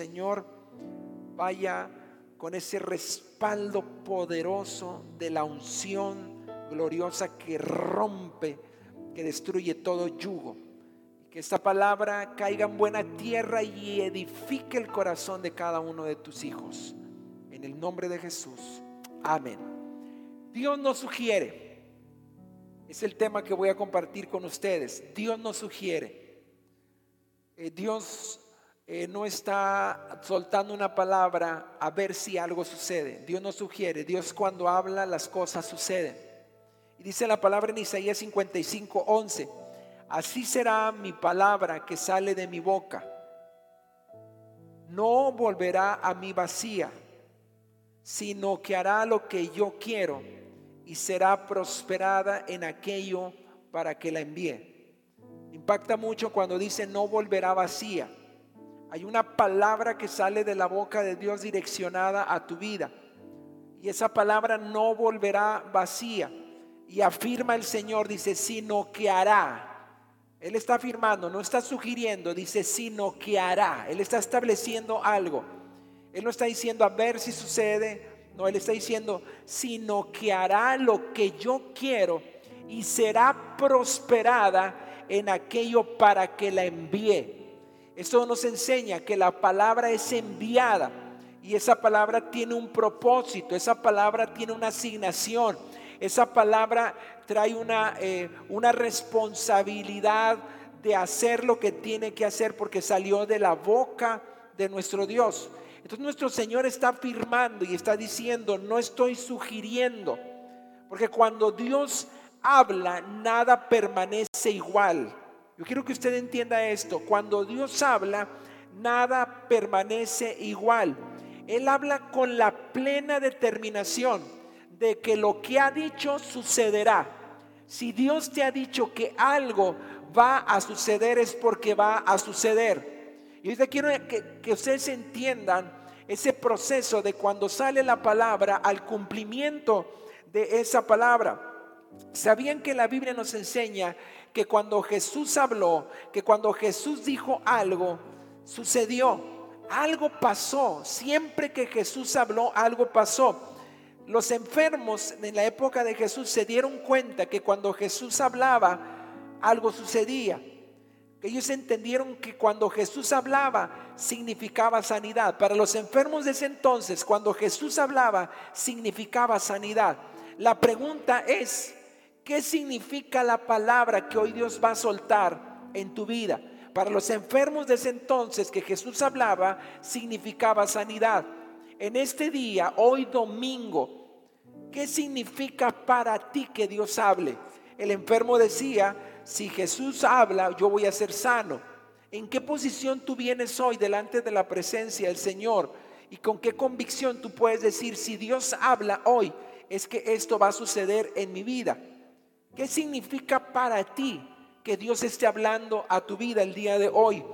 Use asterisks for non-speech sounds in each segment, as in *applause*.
Señor vaya con ese respaldo poderoso de la unción gloriosa que rompe, que destruye todo yugo. Que esta palabra caiga en buena tierra y edifique el corazón de cada uno de tus hijos. En el nombre de Jesús. Amén. Dios nos sugiere. Es el tema que voy a compartir con ustedes. Dios nos sugiere. Eh, Dios eh, no está soltando una palabra a ver si algo sucede. Dios nos sugiere. Dios cuando habla las cosas suceden. Y dice la palabra en Isaías 55, 11. Así será mi palabra que sale de mi boca. No volverá a mi vacía, sino que hará lo que yo quiero y será prosperada en aquello para que la envíe. Impacta mucho cuando dice no volverá vacía. Hay una palabra que sale de la boca de Dios direccionada a tu vida. Y esa palabra no volverá vacía. Y afirma el Señor, dice, sino que hará. Él está afirmando, no está sugiriendo, dice, sino que hará. Él está estableciendo algo. Él no está diciendo a ver si sucede. No, Él está diciendo, sino que hará lo que yo quiero y será prosperada en aquello para que la envíe. Esto nos enseña que la palabra es enviada y esa palabra tiene un propósito, esa palabra tiene una asignación, esa palabra trae una, eh, una responsabilidad de hacer lo que tiene que hacer porque salió de la boca de nuestro Dios. Entonces nuestro Señor está afirmando y está diciendo, no estoy sugiriendo, porque cuando Dios habla, nada permanece igual. Yo quiero que usted entienda esto. Cuando Dios habla, nada permanece igual. Él habla con la plena determinación de que lo que ha dicho sucederá. Si Dios te ha dicho que algo va a suceder es porque va a suceder. Y yo quiero que, que ustedes entiendan ese proceso de cuando sale la palabra al cumplimiento de esa palabra. ¿Sabían que la Biblia nos enseña que cuando Jesús habló, que cuando Jesús dijo algo, sucedió? Algo pasó. Siempre que Jesús habló, algo pasó. Los enfermos en la época de Jesús se dieron cuenta que cuando Jesús hablaba, algo sucedía. Ellos entendieron que cuando Jesús hablaba significaba sanidad. Para los enfermos de ese entonces, cuando Jesús hablaba significaba sanidad. La pregunta es, ¿Qué significa la palabra que hoy Dios va a soltar en tu vida? Para los enfermos de ese entonces que Jesús hablaba, significaba sanidad. En este día, hoy domingo, ¿qué significa para ti que Dios hable? El enfermo decía, si Jesús habla, yo voy a ser sano. ¿En qué posición tú vienes hoy delante de la presencia del Señor? ¿Y con qué convicción tú puedes decir, si Dios habla hoy, es que esto va a suceder en mi vida? ¿Qué significa para ti que Dios esté hablando a tu vida el día de hoy?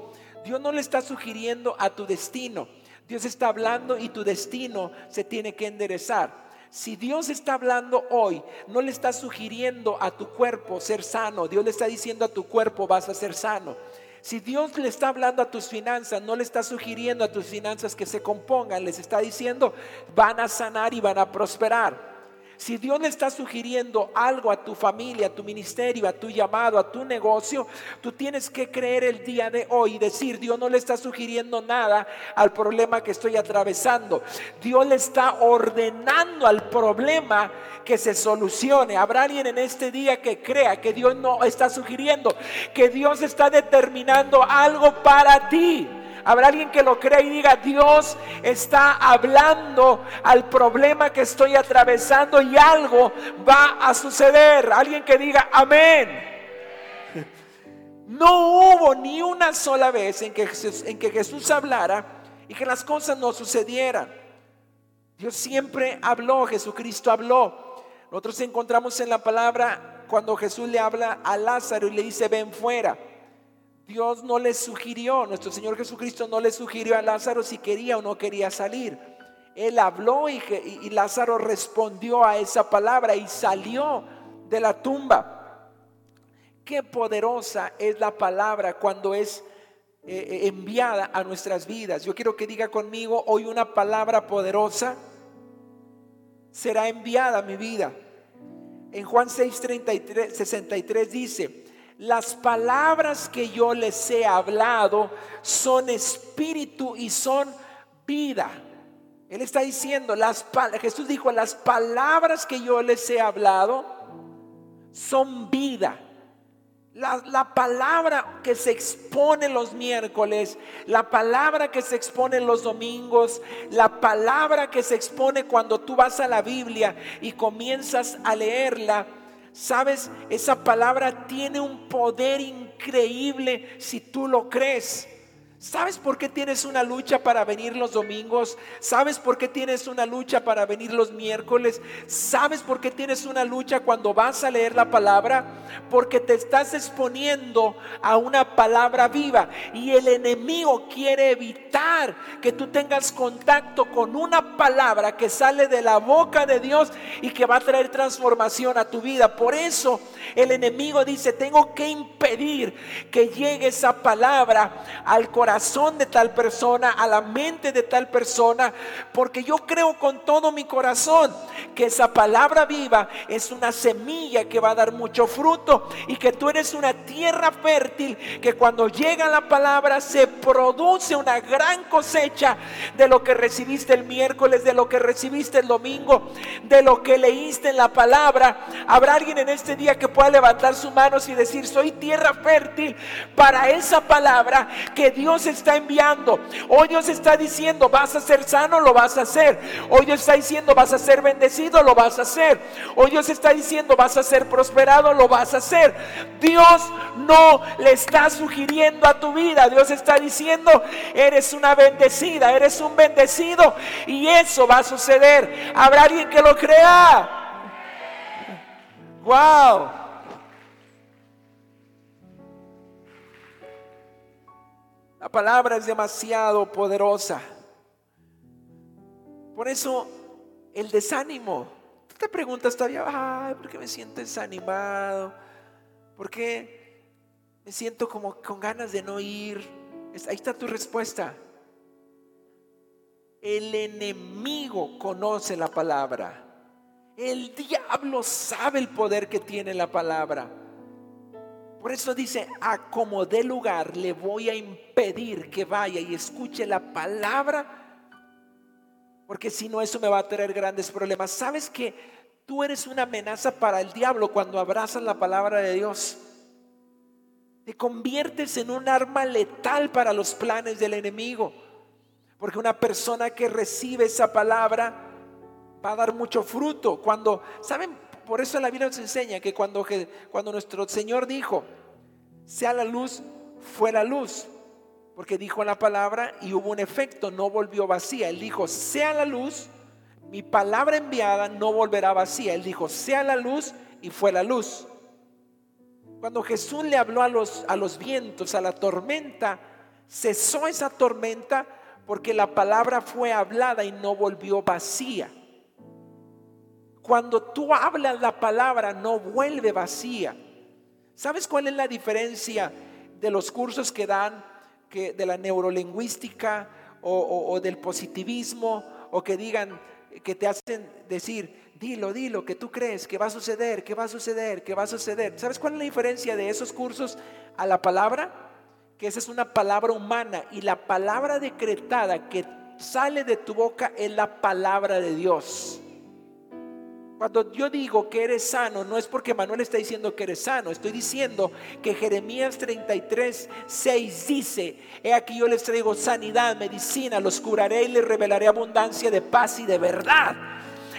Dios no le está sugiriendo a tu destino. Dios está hablando y tu destino se tiene que enderezar. Si Dios está hablando hoy, no le está sugiriendo a tu cuerpo ser sano. Dios le está diciendo a tu cuerpo vas a ser sano. Si Dios le está hablando a tus finanzas, no le está sugiriendo a tus finanzas que se compongan, les está diciendo van a sanar y van a prosperar. Si Dios le está sugiriendo algo a tu familia, a tu ministerio, a tu llamado, a tu negocio, tú tienes que creer el día de hoy y decir, Dios no le está sugiriendo nada al problema que estoy atravesando. Dios le está ordenando al problema que se solucione. Habrá alguien en este día que crea que Dios no está sugiriendo, que Dios está determinando algo para ti. Habrá alguien que lo crea y diga, Dios está hablando al problema que estoy atravesando y algo va a suceder. Alguien que diga, amén. No hubo ni una sola vez en que, Jesús, en que Jesús hablara y que las cosas no sucedieran. Dios siempre habló, Jesucristo habló. Nosotros encontramos en la palabra cuando Jesús le habla a Lázaro y le dice, ven fuera. Dios no le sugirió, nuestro Señor Jesucristo no le sugirió a Lázaro si quería o no quería salir. Él habló y, Lázaro respondió a esa palabra y salió de la tumba. Qué poderosa es la palabra cuando es eh, eh, enviada a nuestras vidas. Yo quiero que diga conmigo, hoy una palabra poderosa será enviada a mi vida. En Juan 6, 63 dice, las palabras que yo les he hablado son espíritu y son vida. Él está diciendo, las, Jesús dijo, las palabras que yo les he hablado son vida. La, palabra que se expone los miércoles, la palabra que se expone los domingos, la palabra que se expone cuando tú vas a la Biblia y comienzas a leerla, sabes, esa palabra tiene un poder increíble si tú lo crees. ¿Sabes por qué tienes una lucha para venir los domingos? ¿Sabes por qué tienes una lucha para venir los miércoles? ¿Sabes por qué tienes una lucha cuando vas a leer la palabra? Porque te estás exponiendo a una palabra viva y el enemigo quiere evitar que tú tengas contacto con una palabra que sale de la boca de Dios y que va a traer transformación a tu vida. Por eso el enemigo dice, tengo que impedir que llegue esa palabra al corazón de tal persona, a la mente de tal persona, porque yo creo con todo mi corazón que esa palabra viva es una semilla que va a dar mucho fruto y que tú eres una tierra fértil que cuando llega la palabra se produce una gran cosecha de lo que recibiste el miércoles, de lo que recibiste el domingo, de lo que leíste en la palabra. Habrá alguien en este día que pueda levantar sus manos y decir, soy tierra fértil para esa palabra que Dios está enviando. Hoy Dios está diciendo, vas a ser sano, lo vas a hacer. Hoy Dios está diciendo, vas a ser bendecido, lo vas a hacer. Hoy Dios está diciendo, vas a ser prosperado, lo vas a hacer. Dios no le está sugiriendo a tu vida. Dios está diciendo, eres una bendecida, eres un bendecido. Y eso va a suceder. Habrá alguien que lo crea. Wow. La palabra es demasiado poderosa. Por eso el desánimo. Tú te preguntas todavía, ay, ¿por qué me siento desanimado? ¿Por qué me siento como con ganas de no ir? Ahí está tu respuesta. El enemigo conoce la palabra. El diablo sabe el poder que tiene la palabra. Por eso dice, a como dé lugar le voy a impedir que vaya y escuche la palabra, porque si no eso me va a traer grandes problemas. ¿Sabes que tú eres una amenaza para el diablo cuando abrazas la palabra de Dios? Te conviertes en un arma letal para los planes del enemigo. Porque una persona que recibe esa palabra va a dar mucho fruto. Cuando, ¿saben? Por eso la Biblia nos enseña que cuando, cuando nuestro Señor dijo, sea la luz, fue la luz. Porque dijo la palabra y hubo un efecto, no volvió vacía. Él dijo, sea la luz, mi palabra enviada no volverá vacía. Él dijo, sea la luz y fue la luz. Cuando Jesús le habló a los, a los vientos, a la tormenta, cesó esa tormenta porque la palabra fue hablada y no volvió vacía. Cuando tú hablas la palabra, no vuelve vacía. ¿Sabes cuál es la diferencia de los cursos que dan que de la neurolingüística o, del positivismo o que digan que te hacen decir, dilo, dilo, que tú crees que va a suceder, que va a suceder, que va a suceder. ¿Sabes cuál es la diferencia de esos cursos a la palabra? Que esa es una palabra humana y la palabra decretada que sale de tu boca es la palabra de Dios. Cuando yo digo que eres sano, no es porque Manuel está diciendo que eres sano, estoy diciendo que Jeremías 33, 6 dice, he aquí yo les traigo sanidad, medicina, los curaré y les revelaré abundancia de paz y de verdad.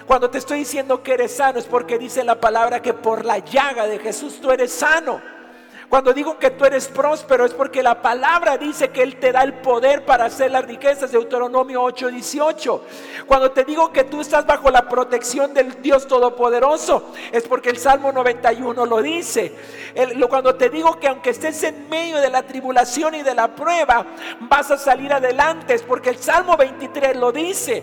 Cuando te estoy diciendo que eres sano es porque dice la palabra que por la llaga de Jesús tú eres sano. Cuando digo que tú eres próspero es porque la palabra dice que Él te da el poder para hacer las riquezas, de Deuteronomio 8:18. Cuando te digo que tú estás bajo la protección del Dios Todopoderoso, es porque el Salmo 91 lo dice. cuando te digo que aunque estés en medio de la tribulación y de la prueba, vas a salir adelante, es porque el Salmo 23 lo dice.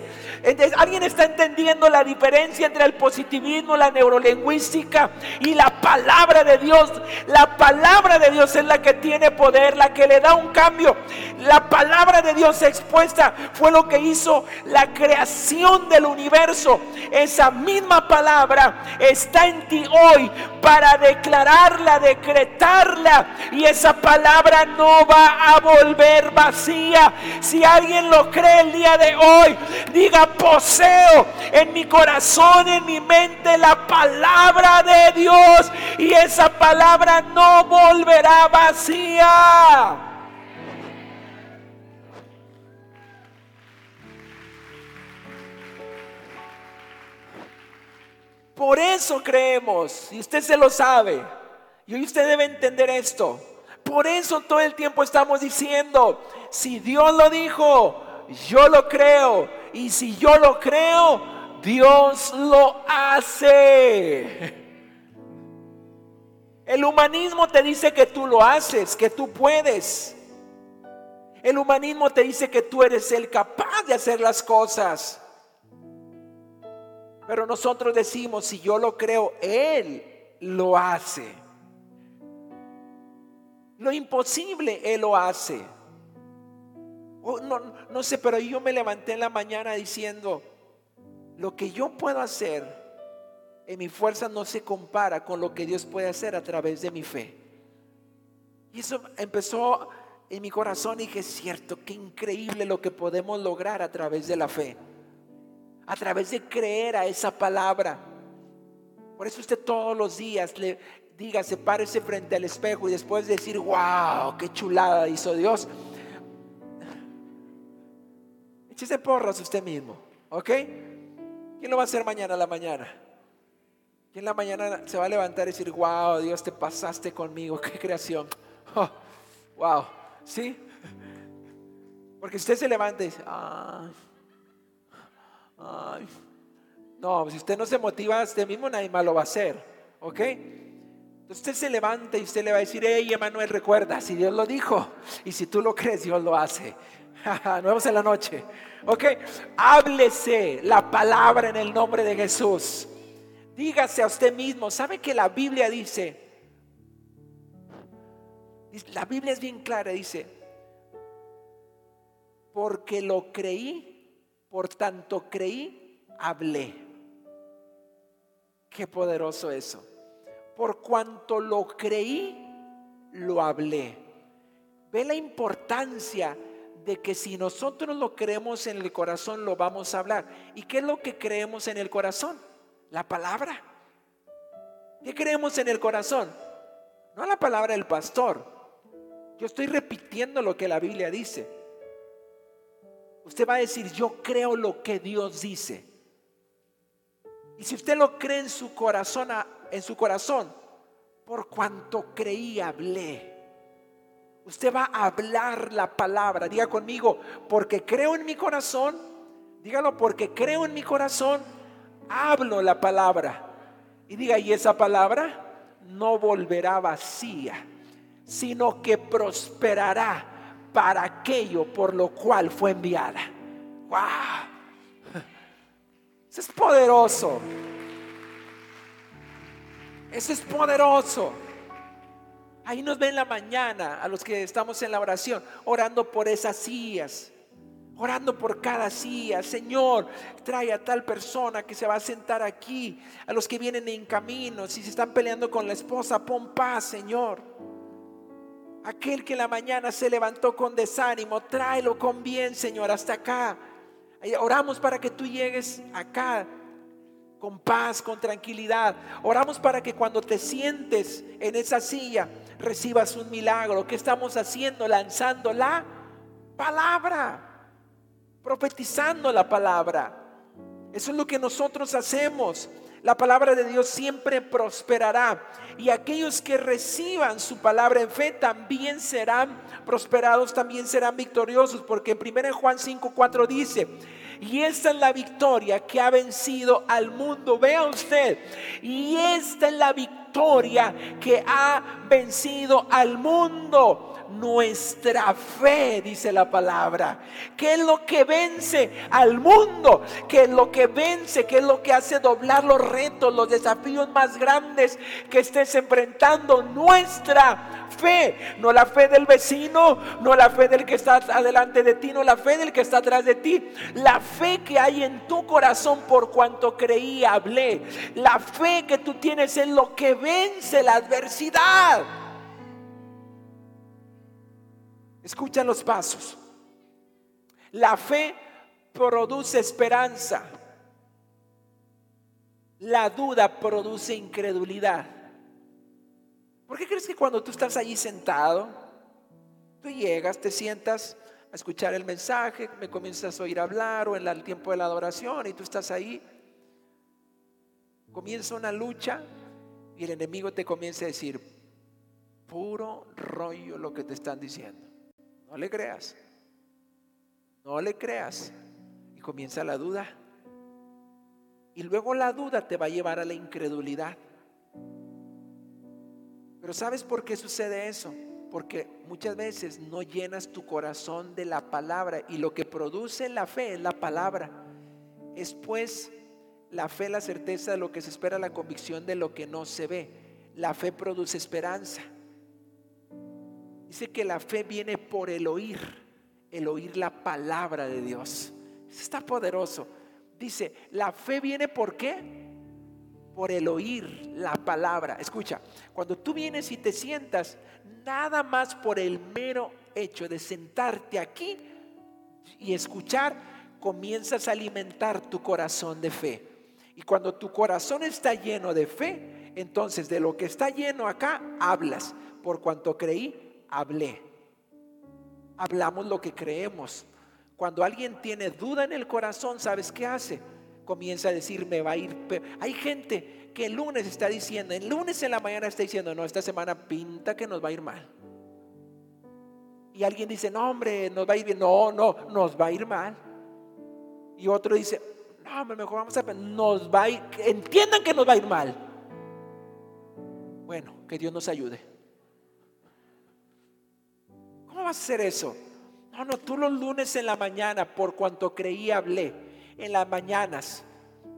¿Alguien está entendiendo la diferencia entre el positivismo, la neurolingüística y la palabra de Dios? La palabra palabra de Dios es la que tiene poder, la que le da un cambio. La palabra de Dios expuesta fue lo que hizo la creación del universo. Esa misma palabra está en ti hoy para declararla, decretarla. Y esa palabra no va a volver vacía. Si alguien lo cree el día de hoy, diga poseo en mi corazón, en mi mente la palabra de Dios. Y esa palabra no volverá vacía. Por eso creemos, y usted se lo sabe, y hoy usted debe entender esto. Por eso todo el tiempo estamos diciendo, si Dios lo dijo, yo lo creo, y si yo lo creo, Dios lo hace. El humanismo te dice que tú lo haces, que tú puedes. El humanismo te dice que tú eres el capaz de hacer las cosas. Pero nosotros decimos, si yo lo creo, Él lo hace. Lo imposible Él lo hace. Oh, no, no sé, pero yo me levanté en la mañana diciendo, lo que yo puedo hacer en mi fuerza no se compara con lo que Dios puede hacer a través de mi fe. Y eso empezó en mi corazón y dije, es cierto, qué increíble lo que podemos lograr a través de la fe. A través de creer a esa palabra. Por eso usted todos los días le diga, se párese frente al espejo y después decir, wow, qué chulada hizo Dios. Échese porras usted mismo, ¿ok? ¿Quién lo va a hacer mañana a la mañana? ¿Quién en la mañana se va a levantar y decir, wow, Dios, te pasaste conmigo, *laughs* qué creación? Oh, wow, ¿sí? Porque usted se levanta y dice, ay, ay. No, si usted no se motiva a usted mismo, nadie más lo va a hacer, ¿ok? Entonces usted se levanta y usted le va a decir, hey, Emanuel, recuerda, si Dios lo dijo y si tú lo crees, Dios lo hace. *laughs* Nos en la noche. Ok, háblese la palabra en el nombre de Jesús. Dígase a usted mismo, ¿sabe que la Biblia dice? La Biblia es bien clara, dice, porque lo creí, por tanto creí, hablé. Qué poderoso eso. Por cuanto lo creí, lo hablé. Ve la importancia de que si nosotros lo creemos en el corazón, lo vamos a hablar. ¿Y qué es lo que creemos en el corazón? La palabra. ¿Qué creemos en el corazón? No la palabra del pastor. Yo estoy repitiendo lo que la Biblia dice. Usted va a decir, yo creo lo que Dios dice. Y si usted lo cree en su corazón, en su corazón, por cuanto creí, hablé. Usted va a hablar la palabra. Diga conmigo, porque creo en mi corazón. Dígalo, porque creo en mi corazón. Hablo la palabra. Y diga, y esa palabra no volverá vacía, sino que prosperará para aquello por lo cual fue enviada. ¡Wow! Eso es poderoso. Eso es poderoso. Ahí nos ven la mañana a los que estamos en la oración, orando por esas sillas, orando por cada silla. Señor, trae a tal persona que se va a sentar aquí, a los que vienen en camino, si se están peleando con la esposa, pon paz, Señor. Aquel que en la mañana se levantó con desánimo, tráelo con bien, Señor, hasta acá. Oramos para que tú llegues acá con paz, con tranquilidad. Oramos para que cuando te sientes en esa silla recibas un milagro. ¿Qué estamos haciendo? Lanzando la palabra, profetizando la palabra. Eso es lo que nosotros hacemos. La palabra de Dios siempre prosperará. Y aquellos que reciban su palabra en fe también serán prosperados, también serán victoriosos. Porque en 1 Juan 5, 4 dice, y esta es la victoria que ha vencido al mundo. Vea usted. Y esta es la victoria que ha vencido al mundo nuestra fe, dice la palabra. ¿Qué es lo que vence al mundo? ¿Qué es lo que vence? ¿Qué es lo que hace doblar los retos, los desafíos más grandes que estés enfrentando? Nuestra fe, no la fe del vecino, no la fe del que está adelante de ti, no la fe del que está atrás de ti, la fe que hay en tu corazón por cuanto creí, hablé, la fe que tú tienes en lo que vence la adversidad. Escucha los pasos. La fe produce esperanza. La duda produce incredulidad. ¿Por qué crees que cuando tú estás allí sentado, tú llegas, te sientas a escuchar el mensaje, me comienzas a oír hablar o en el tiempo de la adoración y tú estás ahí, comienza una lucha y el enemigo te comienza a decir, puro rollo lo que te están diciendo. No le creas. No le creas. Y comienza la duda. Y luego la duda te va a llevar a la incredulidad. Pero ¿sabes por qué sucede eso? Porque muchas veces no llenas tu corazón de la palabra y lo que produce la fe es la palabra. Es pues la fe, la certeza de lo que se espera, la convicción de lo que no se ve. La fe produce esperanza. Dice que la fe viene por el oír, el oír la palabra de Dios. Está poderoso. Dice, la fe viene por qué? Por el oír la palabra. Escucha, cuando tú vienes y te sientas, nada más por el mero hecho de sentarte aquí y escuchar, comienzas a alimentar tu corazón de fe. Y cuando tu corazón está lleno de fe, entonces de lo que está lleno acá, hablas. Por cuanto creí, hablé. Hablamos lo que creemos. Cuando alguien tiene duda en el corazón, ¿sabes qué hace? Comienza a decir, me va a ir. Hay gente que el lunes está diciendo, el lunes en la mañana está diciendo, no, esta semana pinta que nos va a ir mal. Y alguien dice, no, hombre, nos va a ir bien. No, no, nos va a ir mal. Y otro dice, no, hombre, mejor vamos a, nos va a ir, entiendan que nos va a ir mal. Bueno, que Dios nos ayude hacer eso? No, no, tú los lunes en la mañana, por cuanto creí, hablé. En las mañanas,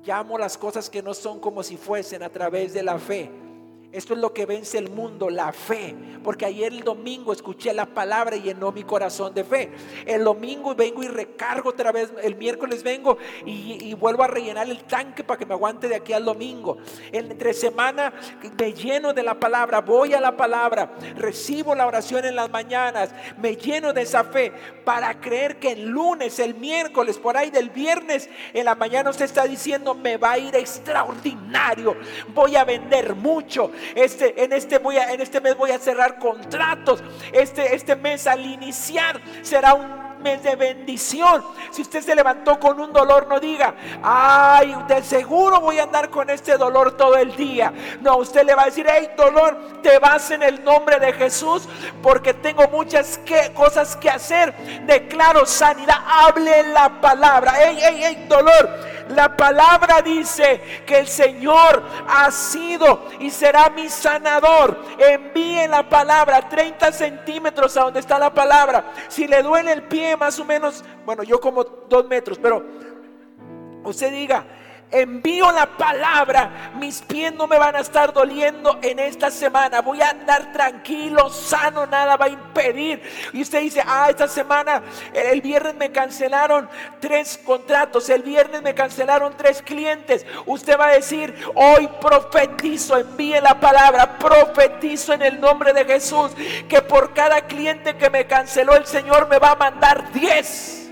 llamo las cosas que no son como si fuesen a través de la fe esto es lo que vence el mundo, la fe. Porque ayer el domingo escuché la palabra y llenó mi corazón de fe. El domingo vengo y recargo otra vez. El miércoles vengo y, vuelvo a rellenar el tanque para que me aguante de aquí al domingo. Entre semana me lleno de la palabra, voy a la palabra, recibo la oración en las mañanas, me lleno de esa fe para creer que el lunes, el miércoles, por ahí del viernes, en la mañana usted está diciendo, me va a ir extraordinario, voy a vender mucho este, en, este voy a, en este mes voy a cerrar contratos. Este, este mes al iniciar será un mes de bendición. Si usted se levantó con un dolor, no diga, ay, de seguro voy a andar con este dolor todo el día. No, usted le va a decir, hey, dolor, te vas en el nombre de Jesús porque tengo muchas que, cosas que hacer. Declaro sanidad, hable la palabra. Hey, hey, hey, dolor la palabra dice que el Señor ha sido y será mi sanador. Envíe la palabra 30 centímetros a donde está la palabra. Si le duele el pie más o menos, bueno, yo como dos metros, pero usted diga, envío la palabra, mis pies no me van a estar doliendo en esta semana. Voy a andar tranquilo, sano, nada va a impedir. Y usted dice, ah, esta semana, el viernes me cancelaron tres contratos, el viernes me cancelaron tres clientes. Usted va a decir, hoy profetizo, envíe la palabra, profetizo en el nombre de Jesús, que por cada cliente que me canceló el Señor me va a mandar diez.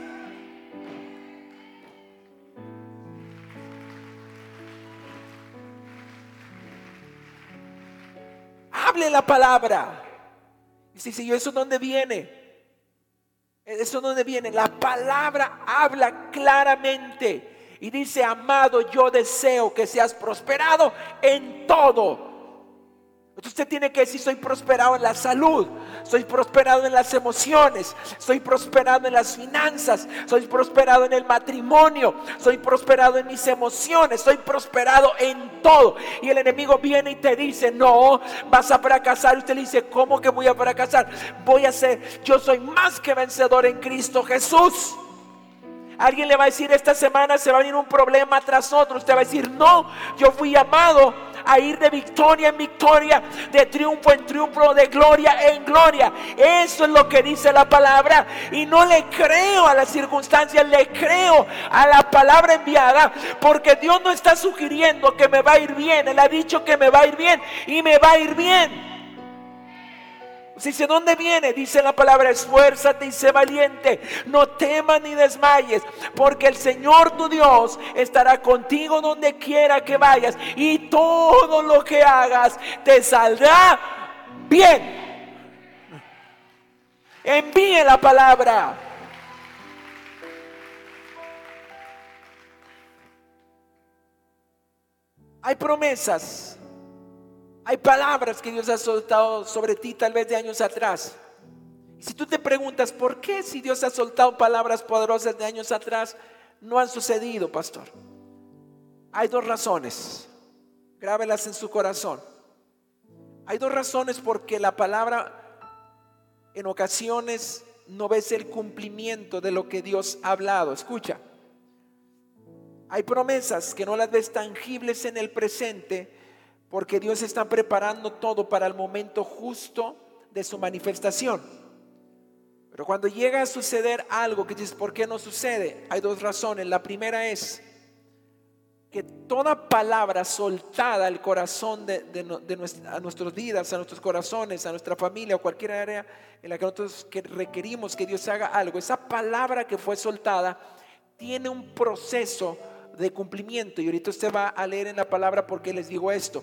Hable la palabra. Y dice, ¿y eso dónde viene? ¿Eso dónde viene? La palabra habla claramente. Y dice, amado, yo deseo que seas prosperado en todo. Usted tiene que decir, soy prosperado en la salud, soy prosperado en las emociones, soy prosperado en las finanzas, soy prosperado en el matrimonio, soy prosperado en mis emociones, soy prosperado en todo. Y el enemigo viene y te dice, no, vas a fracasar. Usted le dice, ¿cómo que voy a fracasar? Voy a ser, yo soy más que vencedor en Cristo Jesús. Alguien le va a decir, esta semana se va a venir un problema tras otro. Usted va a decir, no, yo fui llamado a ir de victoria en victoria, de triunfo en triunfo, de gloria en gloria. Eso es lo que dice la palabra. Y no le creo a las circunstancias, le creo a la palabra enviada, porque Dios no está sugiriendo que me va a ir bien. Él ha dicho que me va a ir bien y me va a ir bien. Dice, ¿dónde viene? Dice la palabra, esfuérzate y sé valiente. No temas ni desmayes, porque el Señor tu Dios estará contigo donde quiera que vayas. Y todo lo que hagas te saldrá bien. Envíe la palabra. Hay promesas hay palabras que Dios ha soltado sobre ti tal vez de años atrás. Si tú te preguntas, ¿por qué si Dios ha soltado palabras poderosas de años atrás, no han sucedido, pastor? Hay dos razones. Grábelas en su corazón. Hay dos razones porque la palabra en ocasiones no ves el cumplimiento de lo que Dios ha hablado. Escucha. Hay promesas que no las ves tangibles en el presente porque Dios está preparando todo para el momento justo de su manifestación. Pero cuando llega a suceder algo que dices, ¿por qué no sucede? Hay dos razones. La primera es que toda palabra soltada al corazón de, a nuestras vidas, a nuestros corazones, a nuestra familia o cualquier área en la que nosotros requerimos que Dios haga algo, esa palabra que fue soltada tiene un proceso de cumplimiento. Y ahorita usted va a leer en la palabra porque les digo esto.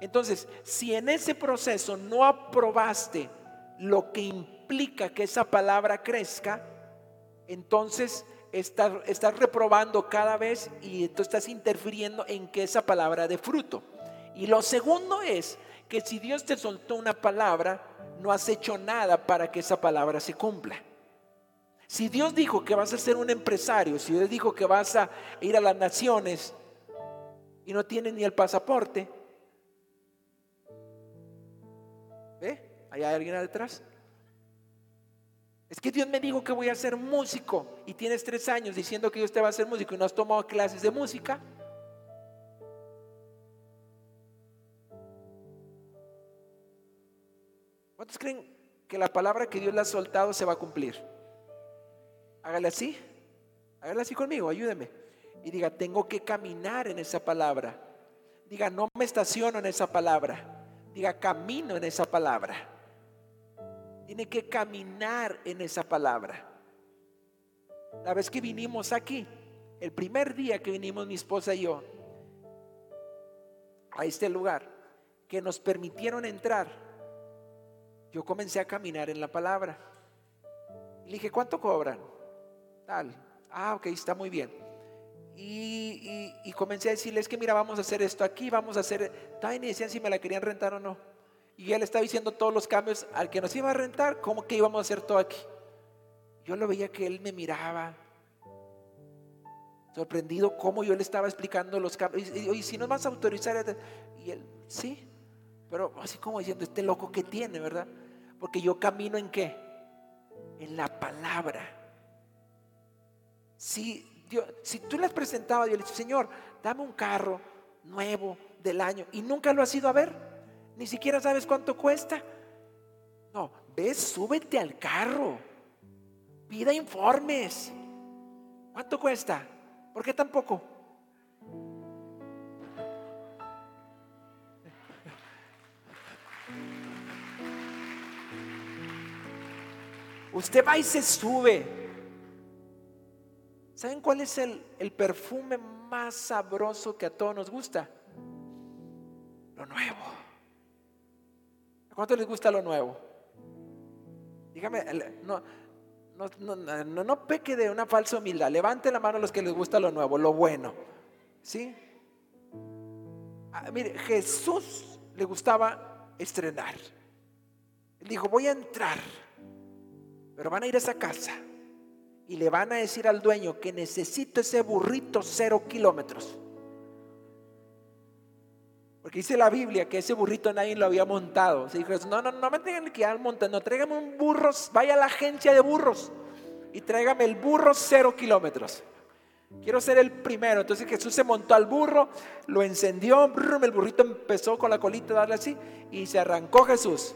Entonces, si en ese proceso no aprobaste lo que implica que esa palabra crezca, entonces estás, estás reprobando cada vez y tú estás interfiriendo en que esa palabra dé fruto. Y lo segundo es que si Dios te soltó una palabra, no has hecho nada para que esa palabra se cumpla. Si Dios dijo que vas a ser un empresario, si Dios dijo que vas a ir a las naciones y no tienes ni el pasaporte, ¿ve? ¿Hay alguien detrás? Es que Dios me dijo que voy a ser músico y tienes tres años diciendo que Dios te va a ser músico y no has tomado clases de música. ¿Cuántos creen que la palabra que Dios le ha soltado se va a cumplir? Hágale así. Hágale así conmigo, ayúdeme. Y diga, tengo que caminar en esa palabra. Diga, no me estaciono en esa palabra. Diga, camino en esa palabra. Tiene que caminar en esa palabra. La vez que vinimos aquí, el primer día que vinimos mi esposa y yo a este lugar, que nos permitieron entrar, yo comencé a caminar en la palabra. Y le dije, ¿cuánto cobran? Tal. Ah, ok, está muy bien. Y, comencé a decirles que mira, vamos a hacer esto aquí, vamos a hacer... También decían si me la querían rentar o no. Y él estaba diciendo todos los cambios al que nos iba a rentar, cómo que íbamos a hacer todo aquí. Yo lo veía que él me miraba, sorprendido cómo yo le estaba explicando los cambios. Y, si nos vas a autorizar, y él, sí, pero así como diciendo, este loco que tiene, ¿verdad? Porque yo camino en qué? En la palabra. Si, si tú le has presentado, yo le dicho, Señor, dame un carro nuevo del año y nunca lo has ido a ver, ni siquiera sabes cuánto cuesta. No, ves, súbete al carro, pida informes. ¿Cuánto cuesta? ¿Por qué tampoco? Usted va y se sube. ¿Saben cuál es el, perfume más sabroso que a todos nos gusta? Lo nuevo. ¿A cuánto les gusta lo nuevo? Dígame, no, no, no, peque de una falsa humildad. Levante la mano a los que les gusta lo nuevo, lo bueno. ¿Sí? Ah, mire, Jesús le gustaba estrenar. Él dijo, voy a entrar, pero van a ir a esa casa y le van a decir al dueño que necesito ese burrito cero kilómetros. Porque dice la Biblia que ese burrito nadie lo había montado. Se no, no, no me tengan que ir montando, tráigame un burro, vaya a la agencia de burros y tráigame el burro cero kilómetros. Quiero ser el primero. Entonces Jesús se montó al burro, lo encendió, el burrito empezó con la colita a darle así y se arrancó Jesús.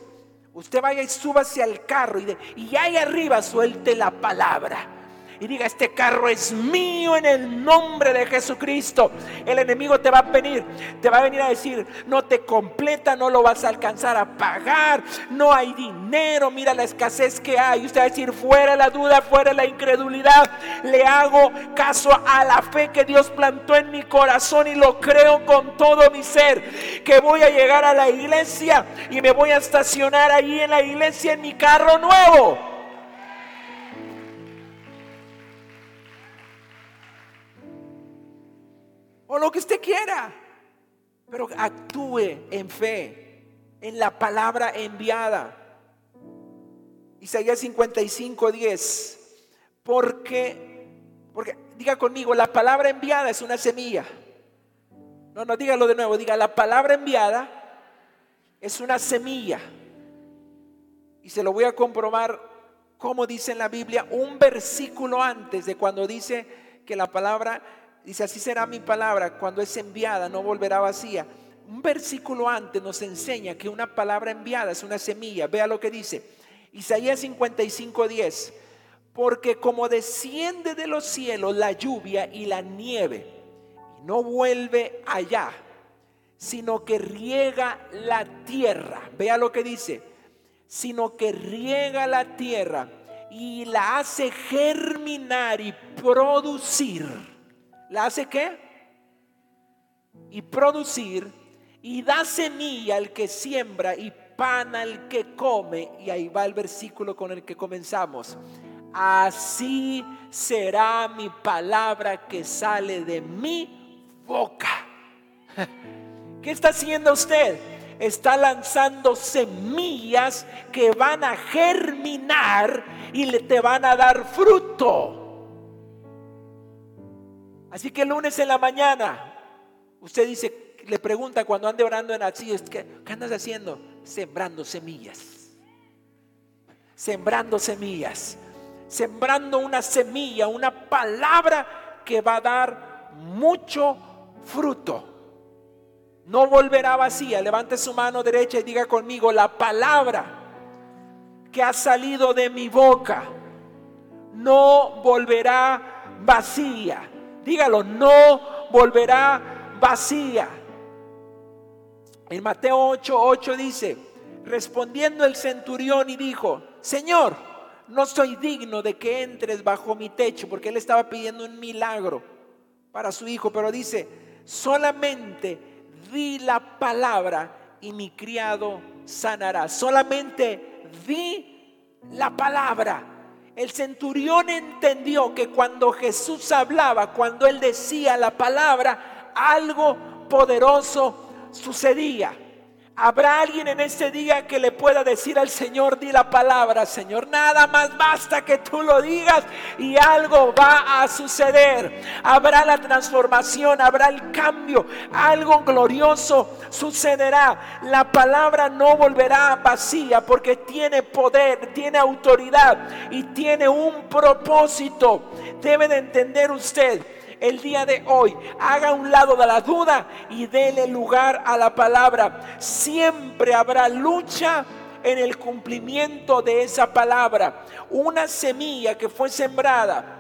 Usted vaya y súbase al carro y, de, y ahí arriba suelte la palabra y diga, este carro es mío en el nombre de Jesucristo. El enemigo te va a venir, te va a venir a decir, no te completa, no lo vas a alcanzar a pagar, no hay dinero, mira la escasez que hay. Usted va a decir, fuera la duda, fuera la incredulidad, le hago caso a la fe que Dios plantó en mi corazón y lo creo con todo mi ser, que voy a llegar a la iglesia y me voy a estacionar ahí en la iglesia en mi carro nuevo. O lo que usted quiera, pero actúe en fe, en la palabra enviada. Isaías 55, 10. Porque, porque, diga conmigo, la palabra enviada es una semilla. No, no, dígalo de nuevo, diga, la palabra enviada es una semilla. Y se lo voy a comprobar como dice en la Biblia, un versículo antes de cuando dice que la palabra dice, así será mi palabra, cuando es enviada no volverá vacía. Un versículo antes nos enseña que una palabra enviada es una semilla. Vea lo que dice. Isaías 55, 10. Porque como desciende de los cielos la lluvia y la nieve, no vuelve allá, sino que riega la tierra. Vea lo que dice. Sino que riega la tierra y la hace germinar y producir ¿La hace qué? Y producir y da semilla al que siembra y pan al que come. Y ahí va el versículo con el que comenzamos. Así será mi palabra que sale de mi boca. *laughs* ¿Qué está haciendo usted? Está lanzando semillas que van a germinar y te van a dar fruto. Así que el lunes en la mañana, usted dice, le pregunta cuando ande orando en así, ¿qué, ¿qué andas haciendo? Sembrando semillas. Sembrando semillas. Sembrando una semilla, una palabra que va a dar mucho fruto. No volverá vacía. Levante su mano derecha y diga conmigo, la palabra que ha salido de mi boca no volverá vacía Dígalo, no volverá vacía. En Mateo 8, 8 dice, respondiendo el centurión y dijo, Señor, no soy digno de que entres bajo mi techo, porque él estaba pidiendo un milagro para su hijo, pero dice, solamente di la palabra y mi criado sanará. Solamente di la palabra el centurión entendió que cuando Jesús hablaba, cuando él decía la palabra, algo poderoso sucedía. Habrá alguien en este día que le pueda decir al Señor, di la palabra, Señor, nada más basta que tú lo digas y algo va a suceder. Habrá la transformación, habrá el cambio, algo glorioso sucederá. La palabra no volverá vacía porque tiene poder, tiene autoridad y tiene un propósito. Debe de entender usted el día de hoy. Haga un lado de la duda y dele lugar a la palabra. Siempre habrá lucha en el cumplimiento de esa palabra. Una semilla que fue sembrada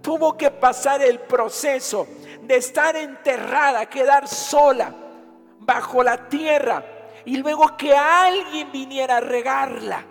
tuvo que pasar el proceso de estar enterrada, quedar sola bajo la tierra y luego que alguien viniera a regarla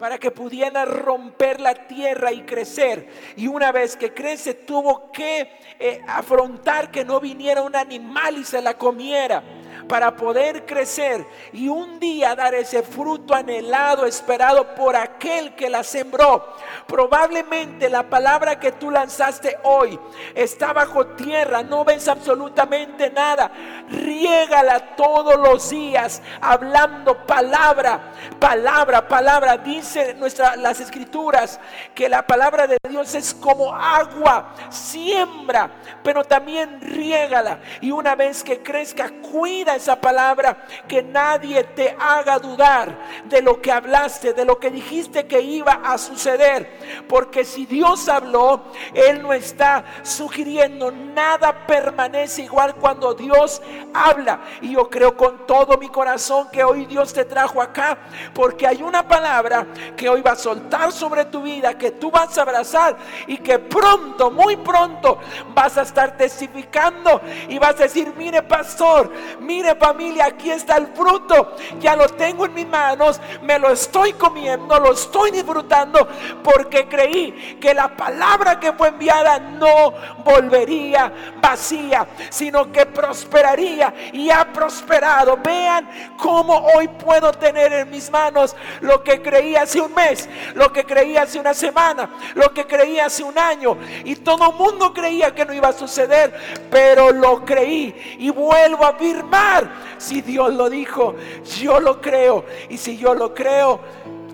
para que pudiera romper la tierra y crecer. Y una vez que crece tuvo que eh, afrontar que no viniera un animal y se la comiera. Para poder crecer y un día dar ese fruto anhelado, esperado por aquel que la sembró. Probablemente la palabra que tú lanzaste hoy está bajo tierra, no ves absolutamente nada. Riégala todos los días hablando palabra, palabra, palabra. Dice nuestra, las escrituras que la palabra de Dios es como agua, siembra, pero también riégala. Y una vez que crezca, cuida esa palabra, que nadie te haga dudar de lo que hablaste, de lo que dijiste que iba a suceder. Porque si Dios habló, Él no está sugiriendo, nada permanece igual cuando Dios habla. Y yo creo con todo mi corazón que hoy Dios te trajo acá, porque hay una palabra que hoy va a soltar sobre tu vida, que tú vas a abrazar y que pronto, muy pronto, vas a estar testificando y vas a decir, mire pastor, mire familia, aquí está el fruto, ya lo tengo en mis manos, me lo estoy comiendo, lo estoy disfrutando, porque creí que la palabra que fue enviada no volvería vacía, sino que prosperaría y ha prosperado. Vean cómo hoy puedo tener en mis manos lo que creí hace un mes, lo que creí hace una semana, lo que creí hace un año. Y todo mundo creía que no iba a suceder, pero lo creí y vuelvo a afirmar. Si Dios lo dijo, yo lo creo. Y si yo lo creo,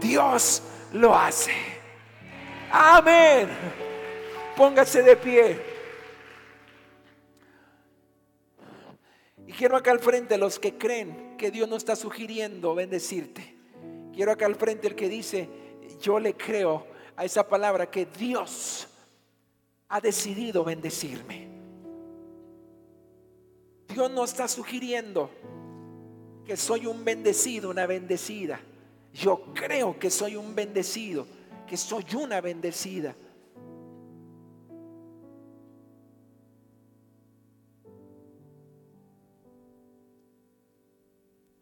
Dios lo hace. Amén. Póngase de pie. Y quiero acá al frente los que creen que Dios no está sugiriendo bendecirte. Quiero acá al frente el que dice, yo le creo a esa palabra que Dios ha decidido bendecirme. Dios no está sugiriendo que soy un bendecido, una bendecida. Yo creo que soy un bendecido, que soy una bendecida.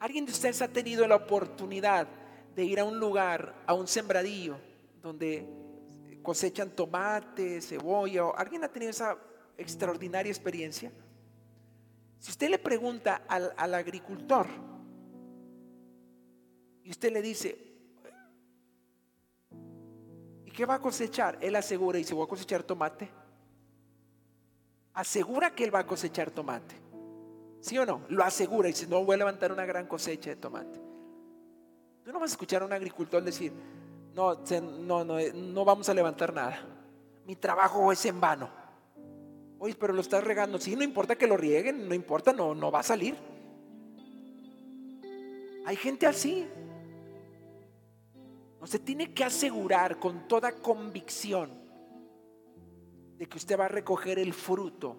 ¿Alguien de ustedes ha tenido la oportunidad de ir a un lugar, a un sembradío, donde cosechan tomate, cebolla? ¿Alguien ha tenido esa extraordinaria experiencia? Si usted le pregunta al, al agricultor y usted le dice, ¿y qué va a cosechar? Él asegura y se va a cosechar tomate. Asegura que él va a cosechar tomate. ¿Sí o no? Lo asegura y si no, voy a levantar una gran cosecha de tomate. Tú no vas a escuchar a un agricultor decir, no, no, no, no vamos a levantar nada. Mi trabajo es en vano. Oye, pero lo estás regando. Sí, no importa que lo rieguen, no importa, no, no va a salir. Hay gente así. No se tiene que asegurar con toda convicción de que usted va a recoger el fruto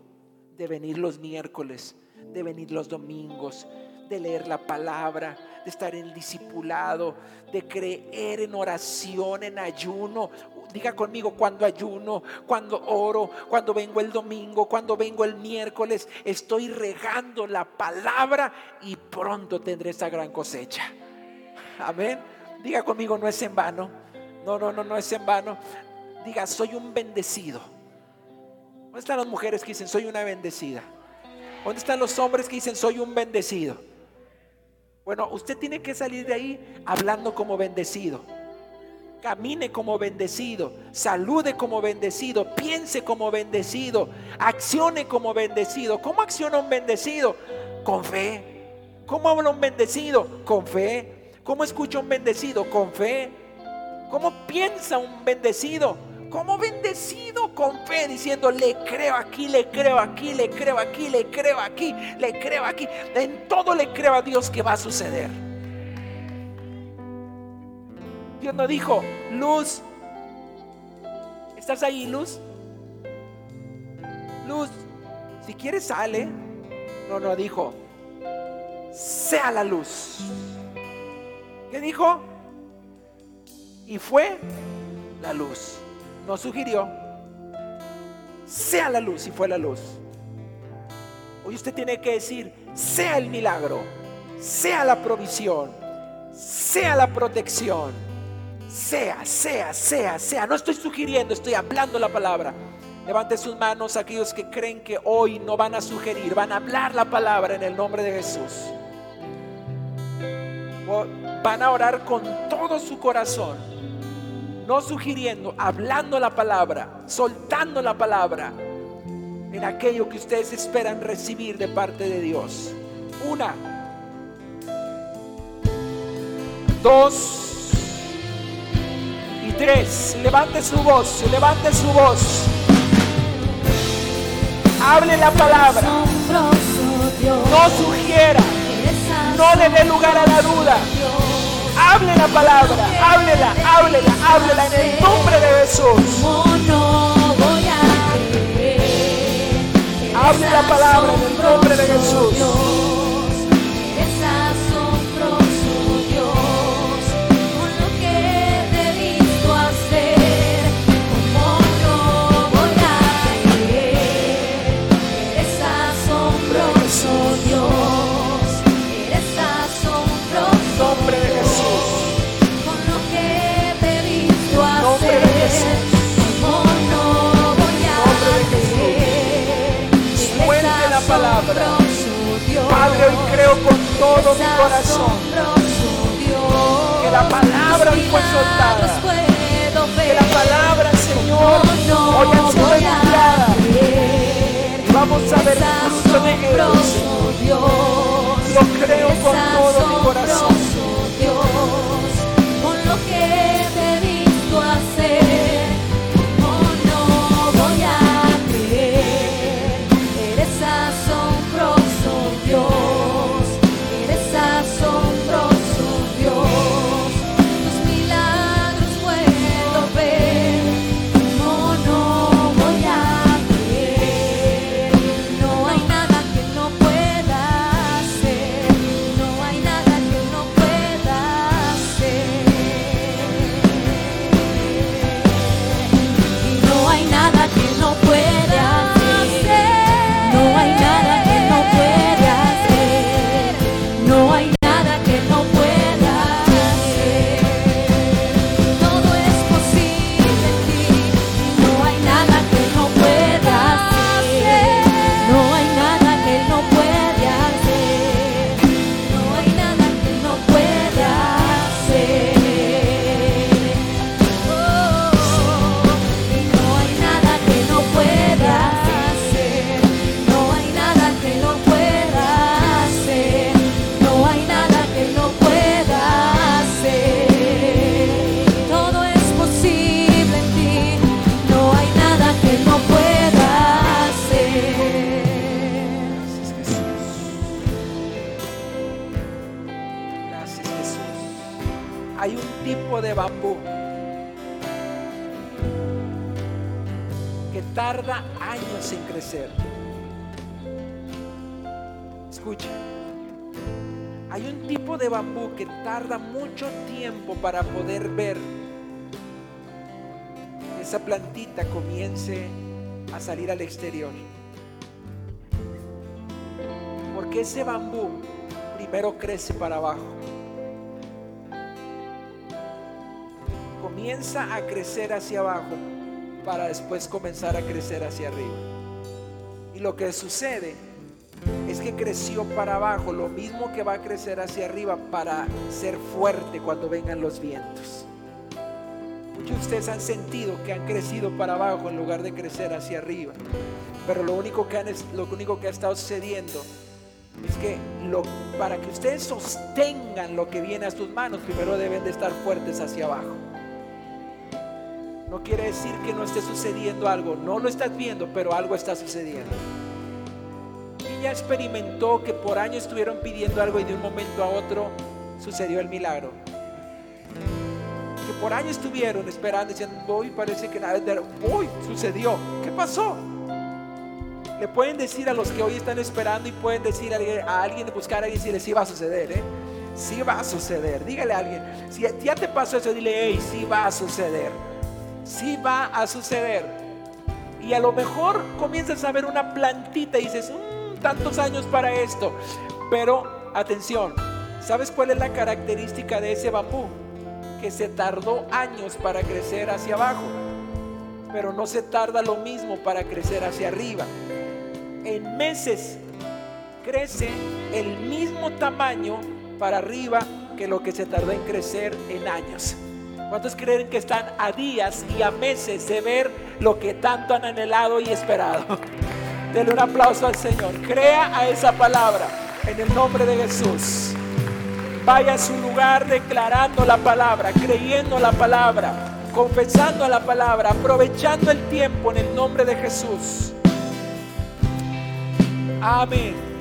de venir los miércoles de venir los domingos, de leer la palabra, de estar en el discipulado, de creer en oración, en ayuno. Diga conmigo cuando ayuno, cuando oro, cuando vengo el domingo, cuando vengo el miércoles, estoy regando la palabra y pronto tendré esa gran cosecha. Amén. Diga conmigo, no es en vano. No, no, no, no es en vano. Diga, soy un bendecido. ¿Dónde están las mujeres que dicen, soy una bendecida? ¿Dónde están los hombres que dicen soy un bendecido? Bueno, usted tiene que salir de ahí hablando como bendecido. Camine como bendecido, salude como bendecido, piense como bendecido, accione como bendecido. ¿Cómo acciona un bendecido? Con fe. ¿Cómo habla un bendecido? Con fe. ¿Cómo escucha un bendecido? Con fe. ¿Cómo piensa un bendecido? como bendecido con fe, diciendo, le creo aquí, le creo aquí, le creo aquí, le creo aquí, le creo aquí. En todo le creo a Dios que va a suceder. Dios no dijo, luz, ¿estás ahí, luz? Luz, si quieres sale. No, no, dijo, sea la luz. ¿Qué dijo? Y fue la luz no sugirió, sea la luz y fue la luz. Hoy usted tiene que decir, sea el milagro, sea la provisión, sea la protección, sea, sea, sea, sea. No estoy sugiriendo, estoy hablando la palabra. Levante sus manos aquellos que creen que hoy no van a sugerir, van a hablar la palabra en el nombre de Jesús. van a orar con todo su corazón, no sugiriendo, hablando la palabra, soltando la palabra en aquello que ustedes esperan recibir de parte de Dios. Una, dos y tres. Levante su voz, levante su voz. Hable la palabra. No sugiera. No le dé lugar a la duda. Hable la palabra. Háblela, háblela, háblela en el nombre de Jesús. Hable la palabra en el nombre de Jesús. Creo con todo mi corazón que la palabra hoy fue soltada. Que la palabra, Señor, hoy ha sido enviada. Y vamos a ver el fruto de ellos. Lo creo con todo mi corazón. Tarda mucho tiempo para poder ver esa plantita comience a salir al exterior. Porque ese bambú primero crece para abajo. Comienza a crecer hacia abajo para después comenzar a crecer hacia arriba. Y lo que sucede es que creció para abajo, lo mismo que va a crecer hacia arriba para ser fuerte cuando vengan los vientos. Muchos de ustedes han sentido que han crecido para abajo en lugar de crecer hacia arriba. Pero lo único que, han, lo único que ha estado sucediendo es que para que ustedes sostengan lo que viene a sus manos, primero deben de estar fuertes hacia abajo. No quiere decir que no esté sucediendo algo, no lo estás viendo, pero algo está sucediendo experimentó que por años estuvieron pidiendo algo y de un momento a otro sucedió el milagro. Que por años estuvieron esperando, diciendo, hoy parece que nada, hoy sucedió. ¿Qué pasó? Le pueden decir a los que hoy están esperando y pueden decir a alguien, buscar a alguien si les sí va a suceder, ¿eh? Sí va a suceder. Dígale a alguien, si ya te pasó eso, dile, hey, sí va a suceder. Sí va a suceder. Y a lo mejor comienzas a ver una plantita y dices, mm, tantos años para esto. Pero atención, ¿sabes cuál es la característica de ese bambú? Que se tardó años para crecer hacia abajo, pero no se tarda lo mismo para crecer hacia arriba. En meses crece el mismo tamaño para arriba que lo que se tardó en crecer en años. ¿Cuántos creen que están a días y a meses de ver lo que tanto han anhelado y esperado? *laughs* Denle un aplauso al Señor. Crea a esa palabra en el nombre de Jesús. Vaya a su lugar declarando la palabra, creyendo la palabra, confesando la palabra, aprovechando el tiempo en el nombre de Jesús. Amén.